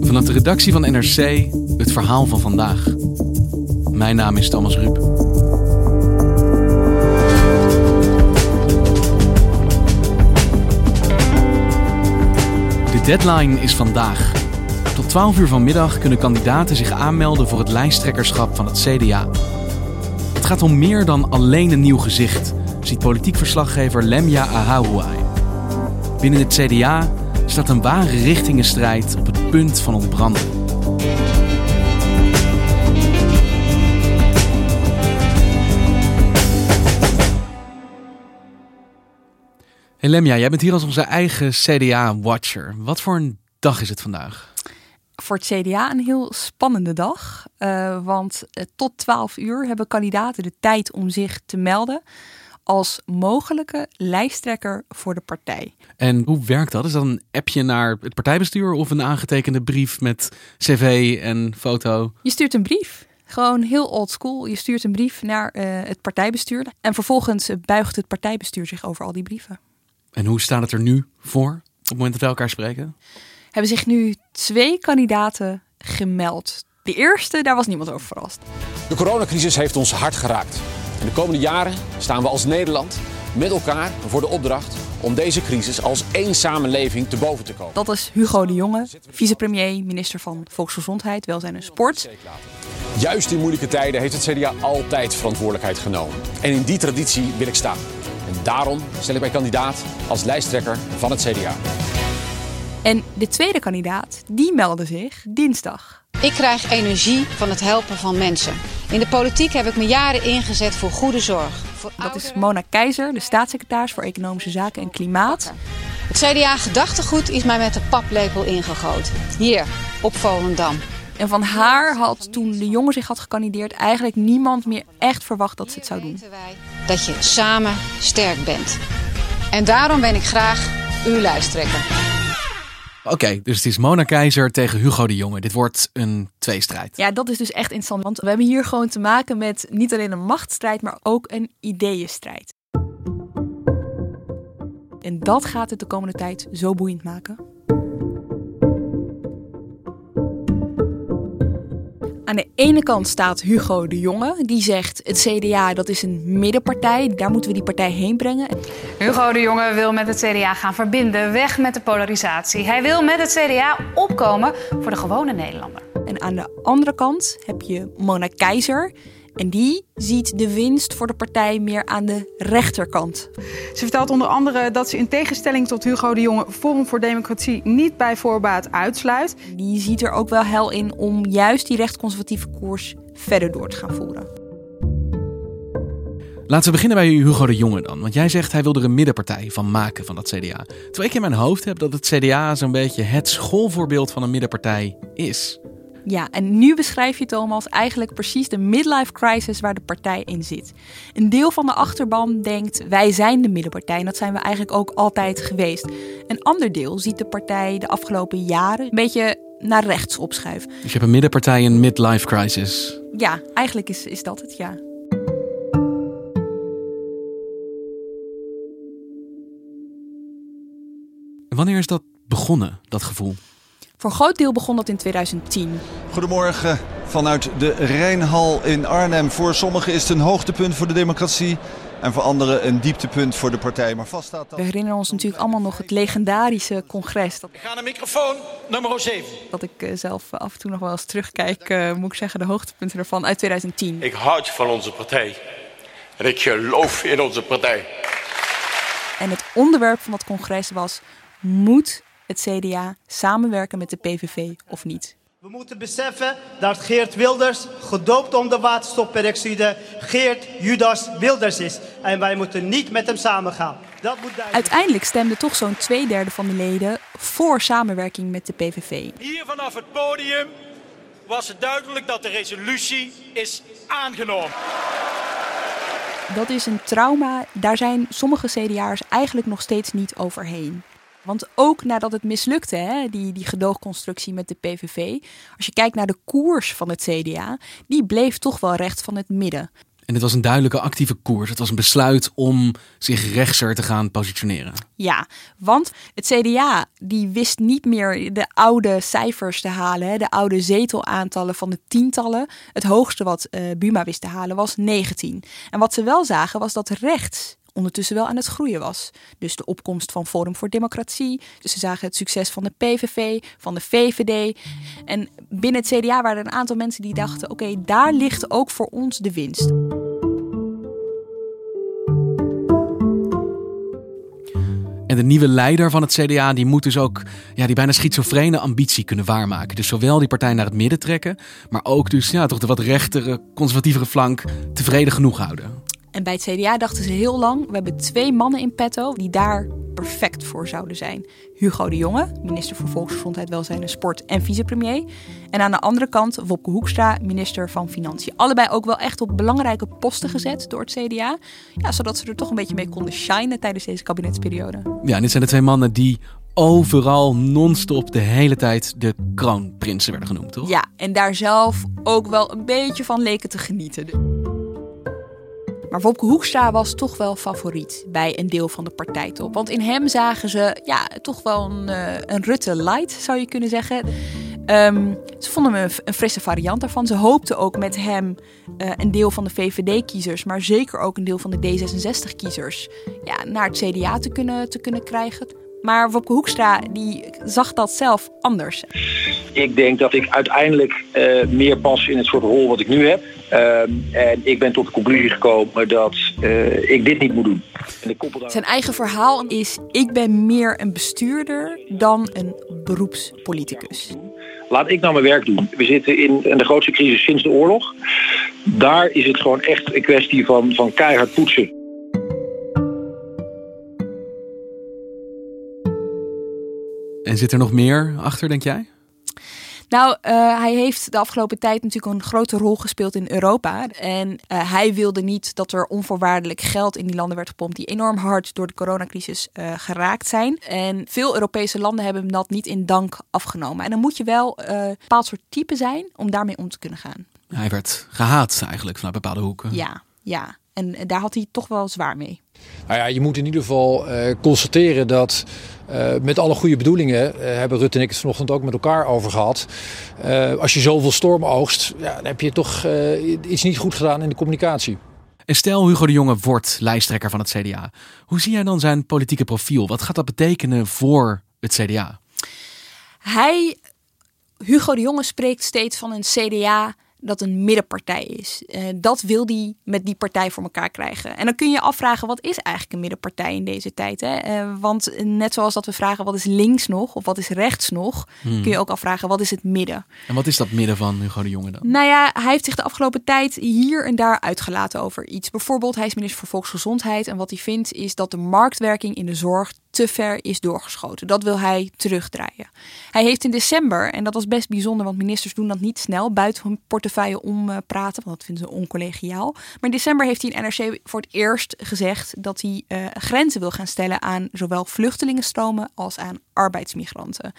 Vanaf de redactie van NRC het verhaal van vandaag. Mijn naam is Thomas Ruip. De deadline is vandaag. Tot 12 uur vanmiddag kunnen kandidaten zich aanmelden voor het lijsttrekkerschap van het CDA. Het gaat om meer dan alleen een nieuw gezicht, ziet politiek verslaggever Lemja Ahawai. Binnen het CDA staat een ware richtingenstrijd op het punt van ontbranden. Hey Lemja, jij bent hier als onze eigen CDA-watcher. Wat voor een dag is het vandaag? Voor het CDA een heel spannende dag. Uh, want uh, tot 12 uur hebben kandidaten de tijd om zich te melden als mogelijke lijsttrekker voor de partij. En hoe werkt dat? Is dat een appje naar het partijbestuur of een aangetekende brief met cv en foto? Je stuurt een brief. Gewoon heel old school. Je stuurt een brief naar uh, het partijbestuur. En vervolgens buigt het partijbestuur zich over al die brieven. En hoe staat het er nu voor op het moment dat we elkaar spreken? Hebben zich nu twee kandidaten gemeld. De eerste, daar was niemand over verrast. De coronacrisis heeft ons hard geraakt. En de komende jaren staan we als Nederland met elkaar voor de opdracht om deze crisis als één samenleving te boven te komen. Dat is Hugo de Jonge, vicepremier, minister van Volksgezondheid, Welzijn en Sport. Juist in moeilijke tijden heeft het CDA altijd verantwoordelijkheid genomen. En in die traditie wil ik staan. En daarom stel ik mij kandidaat als lijsttrekker van het CDA. En de tweede kandidaat, die meldde zich dinsdag. Ik krijg energie van het helpen van mensen. In de politiek heb ik me jaren ingezet voor goede zorg. Voor Dat is Mona Keizer, de staatssecretaris voor Economische Zaken en Klimaat. Het CDA-gedachtegoed is mij met de paplepel ingegoten. Hier, op Volendam. En van haar had toen de jongen zich had gekandideerd eigenlijk niemand meer echt verwacht dat ze het zou doen. Dat je samen sterk bent. En daarom ben ik graag uw lijsttrekker. Oké, dus het is Mona Keizer tegen Hugo de Jonge. Dit wordt een tweestrijd. Ja, dat is dus echt interessant. Want we hebben hier gewoon te maken met niet alleen een machtsstrijd, maar ook een ideeënstrijd. En dat gaat het de komende tijd zo boeiend maken. Aan de ene kant staat Hugo de Jonge, die zegt het CDA dat is een middenpartij, daar moeten we die partij heen brengen. Hugo de Jonge wil met het CDA gaan verbinden, weg met de polarisatie. Hij wil met het CDA opkomen voor de gewone Nederlander. En aan de andere kant heb je Mona Keizer. En die ziet de winst voor de partij meer aan de rechterkant. Ze vertelt onder andere dat ze in tegenstelling tot Hugo de Jonge Forum voor Democratie niet bij voorbaat uitsluit. Die ziet er ook wel hel in om juist die rechtsconservatieve koers verder door te gaan voeren. Laten we beginnen bij Hugo de Jonge dan. Want jij zegt hij wil er een middenpartij van maken van dat CDA. Terwijl ik in mijn hoofd heb dat het CDA zo'n beetje het schoolvoorbeeld van een middenpartij is. Ja, en nu beschrijf je Thomas eigenlijk precies de midlife crisis waar de partij in zit. Een deel van de achterban denkt wij zijn de middenpartij en dat zijn we eigenlijk ook altijd geweest. Een ander deel ziet de partij de afgelopen jaren een beetje naar rechts opschuiven. Dus je hebt een middenpartij een midlife crisis. Ja, eigenlijk is, is dat het, ja. Wanneer is dat begonnen, dat gevoel? Voor een groot deel begon dat in 2010. Goedemorgen vanuit de Rijnhal in Arnhem. Voor sommigen is het een hoogtepunt voor de democratie. En voor anderen een dieptepunt voor de partij. Maar vast staat dat... We herinneren ons natuurlijk allemaal nog het legendarische congres. Dat... Ik ga naar microfoon nummer 7. Dat ik uh, zelf af en toe nog wel eens terugkijk, uh, moet ik zeggen, de hoogtepunten ervan uit 2010. Ik houd van onze partij. En ik geloof in onze partij. En het onderwerp van dat congres was: moet het CDA samenwerken met de PVV of niet. We moeten beseffen dat Geert Wilders, gedoopt om de waterstofperoxide, Geert Judas Wilders is. En wij moeten niet met hem samengaan. Dat moet duidelijk. Uiteindelijk stemde toch zo'n twee derde van de leden voor samenwerking met de PVV. Hier vanaf het podium was het duidelijk dat de resolutie is aangenomen. Dat is een trauma, daar zijn sommige CDA'ers eigenlijk nog steeds niet overheen. Want ook nadat het mislukte, hè, die, die gedoogconstructie met de PVV, als je kijkt naar de koers van het CDA, die bleef toch wel recht van het midden. En het was een duidelijke actieve koers. Het was een besluit om zich rechtser te gaan positioneren. Ja, want het CDA die wist niet meer de oude cijfers te halen, hè, de oude zetelaantallen van de tientallen. Het hoogste wat uh, Buma wist te halen was 19. En wat ze wel zagen was dat rechts ondertussen wel aan het groeien was. Dus de opkomst van Forum voor Democratie. Dus ze zagen het succes van de PVV, van de VVD. En binnen het CDA waren er een aantal mensen die dachten: oké, daar ligt ook voor ons de winst. En de nieuwe leider van het CDA die moet dus ook ja, die bijna schizofrene ambitie kunnen waarmaken. Dus zowel die partij naar het midden trekken, maar ook dus ja, toch de wat rechtere, conservatievere flank tevreden genoeg houden. En bij het CDA dachten ze heel lang: we hebben twee mannen in petto die daar perfect voor zouden zijn. Hugo de Jonge, minister voor Volksgezondheid, Welzijn en Sport en vicepremier. En aan de andere kant Wopke Hoekstra, minister van Financiën. Allebei ook wel echt op belangrijke posten gezet door het CDA. Ja, zodat ze er toch een beetje mee konden shinen tijdens deze kabinetsperiode. Ja, en dit zijn de twee mannen die overal non-stop de hele tijd de kroonprinsen werden genoemd, toch? Ja, en daar zelf ook wel een beetje van leken te genieten. Maar Wopke Hoekstra was toch wel favoriet bij een deel van de partijtop. Want in hem zagen ze ja, toch wel een, uh, een Rutte light, zou je kunnen zeggen. Um, ze vonden hem een, frisse variant daarvan. Ze hoopten ook met hem uh, een deel van de VVD-kiezers, maar zeker ook een deel van de D66-kiezers, ja, naar het CDA te kunnen, te kunnen krijgen. Maar Wopke Hoekstra die zag dat zelf anders. Ik denk dat ik uiteindelijk uh, meer pas in het soort rol wat ik nu heb. Uh, en ik ben tot de conclusie gekomen dat uh, ik dit niet moet doen. En ik daar... Zijn eigen verhaal is: ik ben meer een bestuurder dan een beroepspoliticus. Laat ik nou mijn werk doen. We zitten in, in de grootste crisis sinds de oorlog. Daar is het gewoon echt een kwestie van, van keihard poetsen. En zit er nog meer achter, denk jij? Nou, uh, hij heeft de afgelopen tijd natuurlijk een grote rol gespeeld in Europa. En uh, hij wilde niet dat er onvoorwaardelijk geld in die landen werd gepompt die enorm hard door de coronacrisis uh, geraakt zijn. En veel Europese landen hebben hem dat niet in dank afgenomen. En dan moet je wel een bepaald soort type zijn om daarmee om te kunnen gaan. Hij werd gehaat eigenlijk vanuit bepaalde hoeken. Ja, ja. En daar had hij toch wel zwaar mee. Nou ja, je moet in ieder geval uh, constateren dat uh, met alle goede bedoelingen, uh, hebben Rutte en ik het vanochtend ook met elkaar over gehad. als je zoveel storm oogst, ja, dan heb je toch iets niet goed gedaan in de communicatie. En stel Hugo de Jonge wordt lijsttrekker van het CDA. Hoe zie jij dan zijn politieke profiel? Wat gaat dat betekenen voor het CDA? Hij, Hugo de Jonge spreekt steeds van een CDA dat een middenpartij is. Uh, dat wil hij met die partij voor elkaar krijgen. En dan kun je afvragen, wat is eigenlijk een middenpartij in deze tijd? Hè? Uh, want net zoals dat we vragen, wat is links nog of wat is rechts nog? Hmm. Kun je ook afvragen, wat is het midden? En wat is dat midden van Hugo de Jonge dan? Nou ja, hij heeft zich de afgelopen tijd hier en daar uitgelaten over iets. Bijvoorbeeld, hij is minister voor Volksgezondheid. En wat hij vindt is dat de marktwerking in de zorg te ver is doorgeschoten. Dat wil hij terugdraaien. Hij heeft in december, en dat was best bijzonder, want ministers doen dat niet snel, buiten hun portefeuille om uh, praten, want dat vinden ze oncollegiaal. Maar in december heeft hij in NRC voor het eerst gezegd dat hij uh, grenzen wil gaan stellen aan zowel vluchtelingenstromen als aan arbeidsmigranten.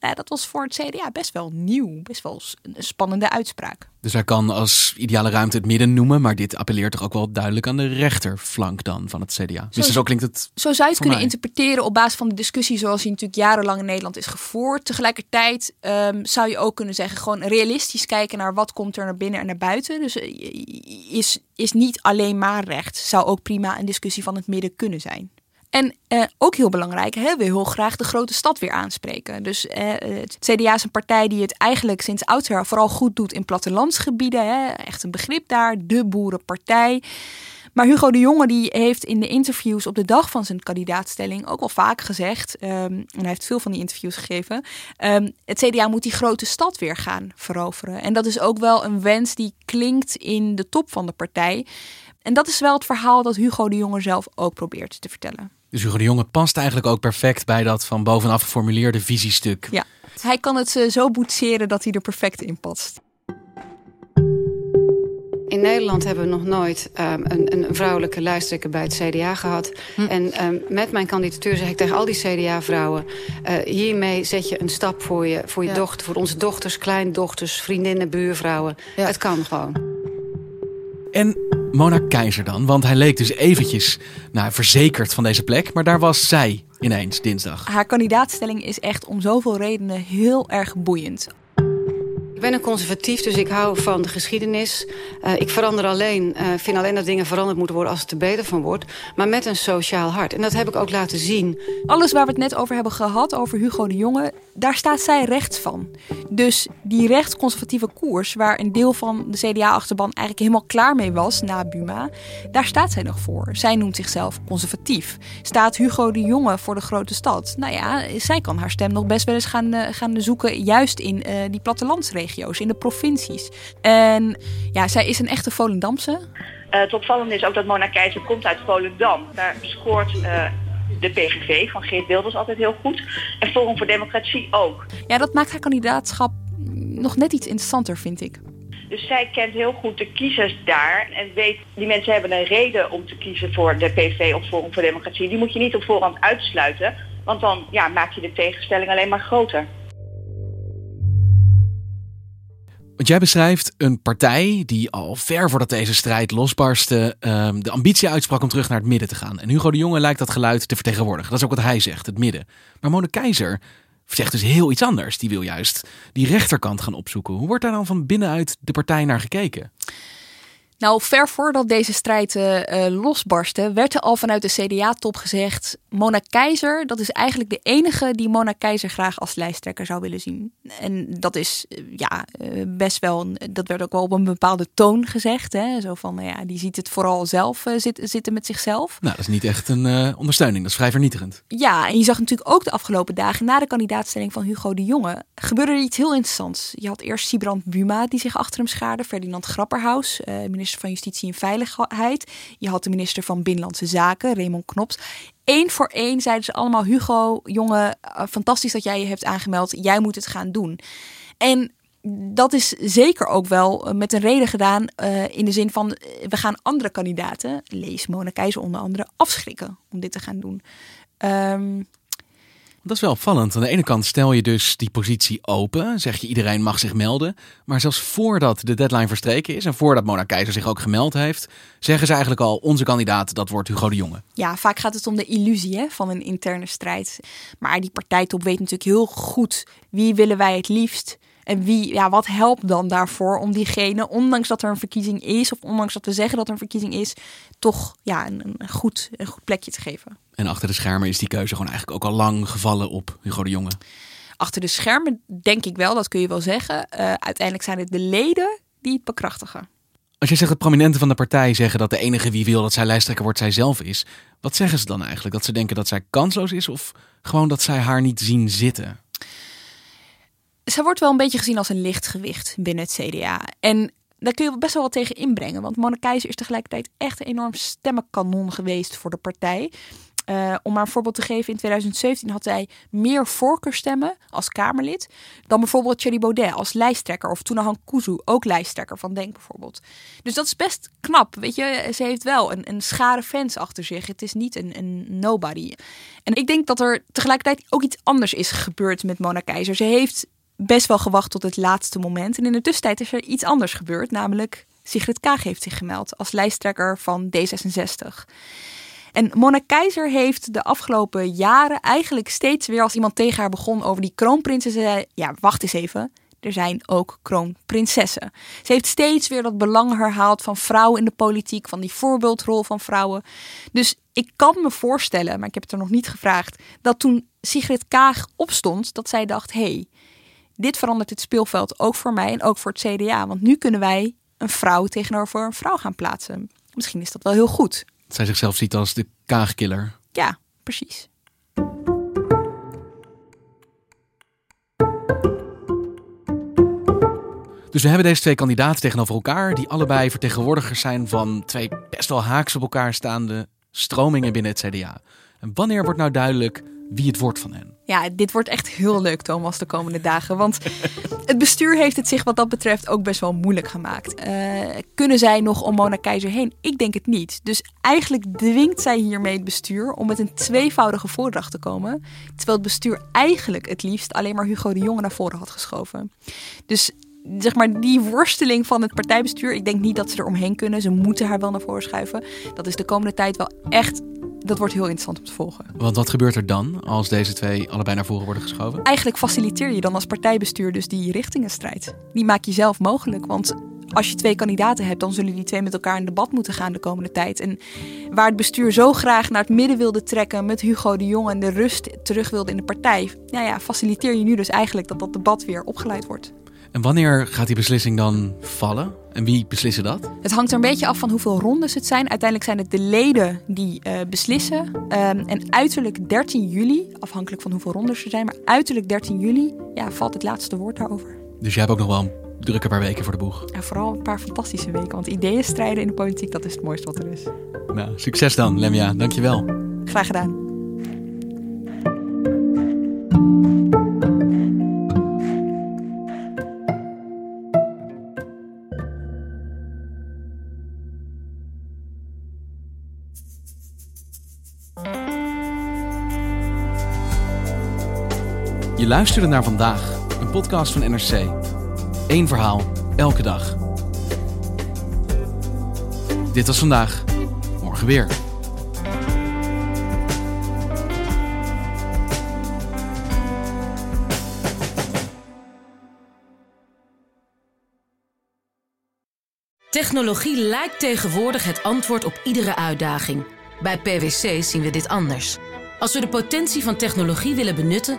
Nou, dat was voor het CDA best wel nieuw, best wel een spannende uitspraak. Dus hij kan als ideale ruimte het midden noemen, maar dit appelleert toch ook wel duidelijk aan de rechterflank dan van het CDA. Dus zo, zo klinkt het. Zo zou je het kunnen interpreteren op basis van de discussie zoals die natuurlijk jarenlang in Nederland is gevoerd. Tegelijkertijd um, zou je ook kunnen zeggen, gewoon realistisch kijken naar wat komt er naar binnen en naar buiten. Dus uh, is, is niet alleen maar rechts. Zou ook prima een discussie van het midden kunnen zijn. En eh, ook heel belangrijk, hij wil heel graag de grote stad weer aanspreken. Dus eh, het CDA is een partij die het eigenlijk sinds oudsher vooral goed doet in plattelandsgebieden. Hè. Echt een begrip daar, de boerenpartij. Maar Hugo de Jonge die heeft in de interviews op de dag van zijn kandidaatstelling ook al vaak gezegd, um, en hij heeft veel van die interviews gegeven, um, het CDA moet die grote stad weer gaan veroveren. En dat is ook wel een wens die klinkt in de top van de partij. En dat is wel het verhaal dat Hugo de Jonge zelf ook probeert te vertellen. Dus Hugo de Jonge past eigenlijk ook perfect bij dat van bovenaf geformuleerde visiestuk. Ja, hij kan het eh, zo boetseren dat hij er perfect in past. In Nederland hebben we nog nooit um, een, een, vrouwelijke lijsttrekker bij het CDA gehad. Hm. En um, met mijn kandidatuur zeg ik tegen al die CDA-vrouwen... Uh, hiermee zet je een stap voor je, voor je ja. dochter, voor onze dochters, kleindochters, vriendinnen, buurvrouwen. Ja. Het kan gewoon. En Mona Keizer dan? Want hij leek dus eventjes nou, verzekerd van deze plek. Maar daar was zij ineens dinsdag. Haar kandidaatstelling is echt om zoveel redenen heel erg boeiend. Ik ben een conservatief, dus ik hou van de geschiedenis. Uh, ik verander alleen, uh, vind alleen dat dingen veranderd moeten worden als het er beter van wordt. Maar met een sociaal hart. En dat heb ik ook laten zien. Alles waar we het net over hebben gehad, over Hugo de Jonge, daar staat zij rechts van. Dus die rechtsconservatieve koers, waar een deel van de CDA-achterban eigenlijk helemaal klaar mee was na Buma, daar staat zij nog voor. Zij noemt zichzelf conservatief. Staat Hugo de Jonge voor de grote stad? Nou ja, zij kan haar stem nog best wel eens gaan, uh, gaan zoeken, juist in uh, die plattelandsregio's in de provincies. En ja, zij is een echte Volendamse. Uh, het opvallende is ook dat Mona Keizer komt uit Volendam. Daar scoort de PVV van Geert Wilders altijd heel goed. En Forum voor Democratie ook. Ja, dat maakt haar kandidaatschap nog net iets interessanter, vind ik. Dus zij kent heel goed de kiezers daar en weet, die mensen hebben een reden om te kiezen voor de PV of Forum voor Democratie. Die moet je niet op voorhand uitsluiten, want dan ja, maak je de tegenstelling alleen maar groter. Want jij beschrijft een partij die al ver voordat deze strijd losbarstte um, de ambitie uitsprak om terug naar het midden te gaan. En Hugo de Jonge lijkt dat geluid te vertegenwoordigen. Dat is ook wat hij zegt, het midden. Maar Mona Keizer zegt dus heel iets anders. Die wil juist die rechterkant gaan opzoeken. Hoe wordt daar dan van binnenuit de partij naar gekeken? Nou, ver voordat deze strijd uh, losbarstte, werd er al vanuit de CDA-top gezegd: Mona Keizer, dat is eigenlijk de enige die Mona Keizer graag als lijsttrekker zou willen zien. En dat is uh, ja, best wel, dat werd ook wel op een bepaalde toon gezegd. Hè? Zo van, nou ja, die ziet het vooral zelf zit, zitten met zichzelf. Nou, dat is niet echt een ondersteuning, dat is vrij vernietigend. Ja, en je zag natuurlijk ook de afgelopen dagen na de kandidaatstelling van Hugo de Jonge, gebeurde er iets heel interessants. Je had eerst Sibrand Buma die zich achter hem schaarde, Ferdinand Grapperhaus, minister van Justitie en Veiligheid. Je had de minister van Binnenlandse Zaken, Raymond Knops. Eén voor één zeiden ze allemaal: Hugo, jongen, fantastisch dat jij je hebt aangemeld. Jij moet het gaan doen. En dat is zeker ook wel met een reden gedaan. Uh, in de zin van: we gaan andere kandidaten, lees Mona Keizer onder andere, afschrikken om dit te gaan doen. Um, dat is wel opvallend. Aan de ene kant stel je dus die positie open, zeg je iedereen mag zich melden. Maar zelfs voordat de deadline verstreken is en voordat Mona Keizer zich ook gemeld heeft, zeggen ze eigenlijk al: onze kandidaat, dat wordt Hugo de Jonge. Ja, vaak gaat het om de illusie van een interne strijd. Maar die partijtop weet natuurlijk heel goed wie willen wij het liefst. En wie, ja, wat helpt dan daarvoor om diegene, ondanks dat er een verkiezing is, of ondanks dat we zeggen dat er een verkiezing is, toch ja, een, een goed, een goed plekje te geven? En achter de schermen is die keuze gewoon eigenlijk ook al lang gevallen op Hugo de Jonge. Achter de schermen denk ik wel, dat kun je wel zeggen. Uh, uiteindelijk zijn het de leden die het bekrachtigen. Als je zegt dat prominenten van de partij zeggen dat de enige wie wil dat zij lijsttrekker wordt, zij zelf is. Wat zeggen ze dan eigenlijk? Dat ze denken dat zij kansloos is of gewoon dat zij haar niet zien zitten? Zij wordt wel een beetje gezien als een lichtgewicht binnen het CDA. En daar kun je best wel wat tegen inbrengen. Want Mona Keizer is tegelijkertijd echt een enorm stemmenkanon geweest voor de partij. Uh, om maar een voorbeeld te geven, in 2017 had zij meer voorkeurstemmen als Kamerlid dan bijvoorbeeld Thierry Baudet als lijsttrekker of Tunahan Kuzu, ook lijsttrekker van Denk bijvoorbeeld. Dus dat is best knap, weet je. Ze heeft wel een, een schare fans achter zich. Het is niet een, een nobody. En ik denk dat er tegelijkertijd ook iets anders is gebeurd met Mona Keizer. Ze heeft best wel gewacht tot het laatste moment. En in de tussentijd is er iets anders gebeurd, namelijk Sigrid Kaag heeft zich gemeld als lijsttrekker van D66. En Mona Keizer heeft de afgelopen jaren eigenlijk steeds weer als iemand tegen haar begon over die kroonprinsen, zei: Ja, wacht eens even. Er zijn ook kroonprinsessen. Ze heeft steeds weer dat belang herhaald van vrouwen in de politiek, van die voorbeeldrol van vrouwen. Dus ik kan me voorstellen, maar ik heb het er nog niet gevraagd, dat toen Sigrid Kaag opstond, dat zij dacht: hé, hey, dit verandert het speelveld ook voor mij en ook voor het CDA. Want nu kunnen wij een vrouw tegenover een vrouw gaan plaatsen. Misschien is dat wel heel goed. Zij zichzelf ziet als de kaagkiller. Ja, precies. Dus we hebben deze twee kandidaten tegenover elkaar, die allebei vertegenwoordigers zijn van twee best wel haaks op elkaar staande stromingen binnen het CDA. En wanneer wordt nou duidelijk wie het wordt van hen? Ja, dit wordt echt heel leuk, Thomas, de komende dagen. Want het bestuur heeft het zich wat dat betreft ook best wel moeilijk gemaakt. Uh, kunnen zij nog om Mona Keizer heen? Ik denk het niet. Dus eigenlijk dwingt zij hiermee het bestuur om met een tweevoudige voordracht te komen. Terwijl het bestuur eigenlijk het liefst alleen maar Hugo de Jonge naar voren had geschoven. Dus zeg maar, die worsteling van het partijbestuur. Ik denk niet dat ze er omheen kunnen. Ze moeten haar wel naar voren schuiven. Dat is de komende tijd wel echt. Dat wordt heel interessant om te volgen. Want wat gebeurt er dan als deze twee allebei naar voren worden geschoven? Eigenlijk faciliteer je dan als partijbestuur dus die richtingenstrijd. Die maak je zelf mogelijk. Want als je twee kandidaten hebt, dan zullen die twee met elkaar in debat moeten gaan de komende tijd. En waar het bestuur zo graag naar het midden wilde trekken met Hugo de Jong en de rust terug wilde in de partij, nou ja, faciliteer je nu dus eigenlijk dat dat debat weer opgeleid wordt. En wanneer gaat die beslissing dan vallen? En wie beslissen dat? Het hangt er een beetje af van hoeveel rondes het zijn. Uiteindelijk zijn het de leden die uh, beslissen. Um, en uiterlijk 13 juli, afhankelijk van hoeveel rondes er zijn, maar uiterlijk 13 juli ja, valt het laatste woord daarover. Dus jij hebt ook nog wel een drukke paar weken voor de boeg. En vooral een paar fantastische weken, want ideeën strijden in de politiek, dat is het mooiste wat er is. Nou, succes dan, Lemja. Dankjewel. Graag gedaan. Je luisterde naar vandaag, een podcast van NRC. Eén verhaal, elke dag. Dit was vandaag, morgen weer. Technologie lijkt tegenwoordig het antwoord op iedere uitdaging. Bij PwC zien we dit anders. Als we de potentie van technologie willen benutten,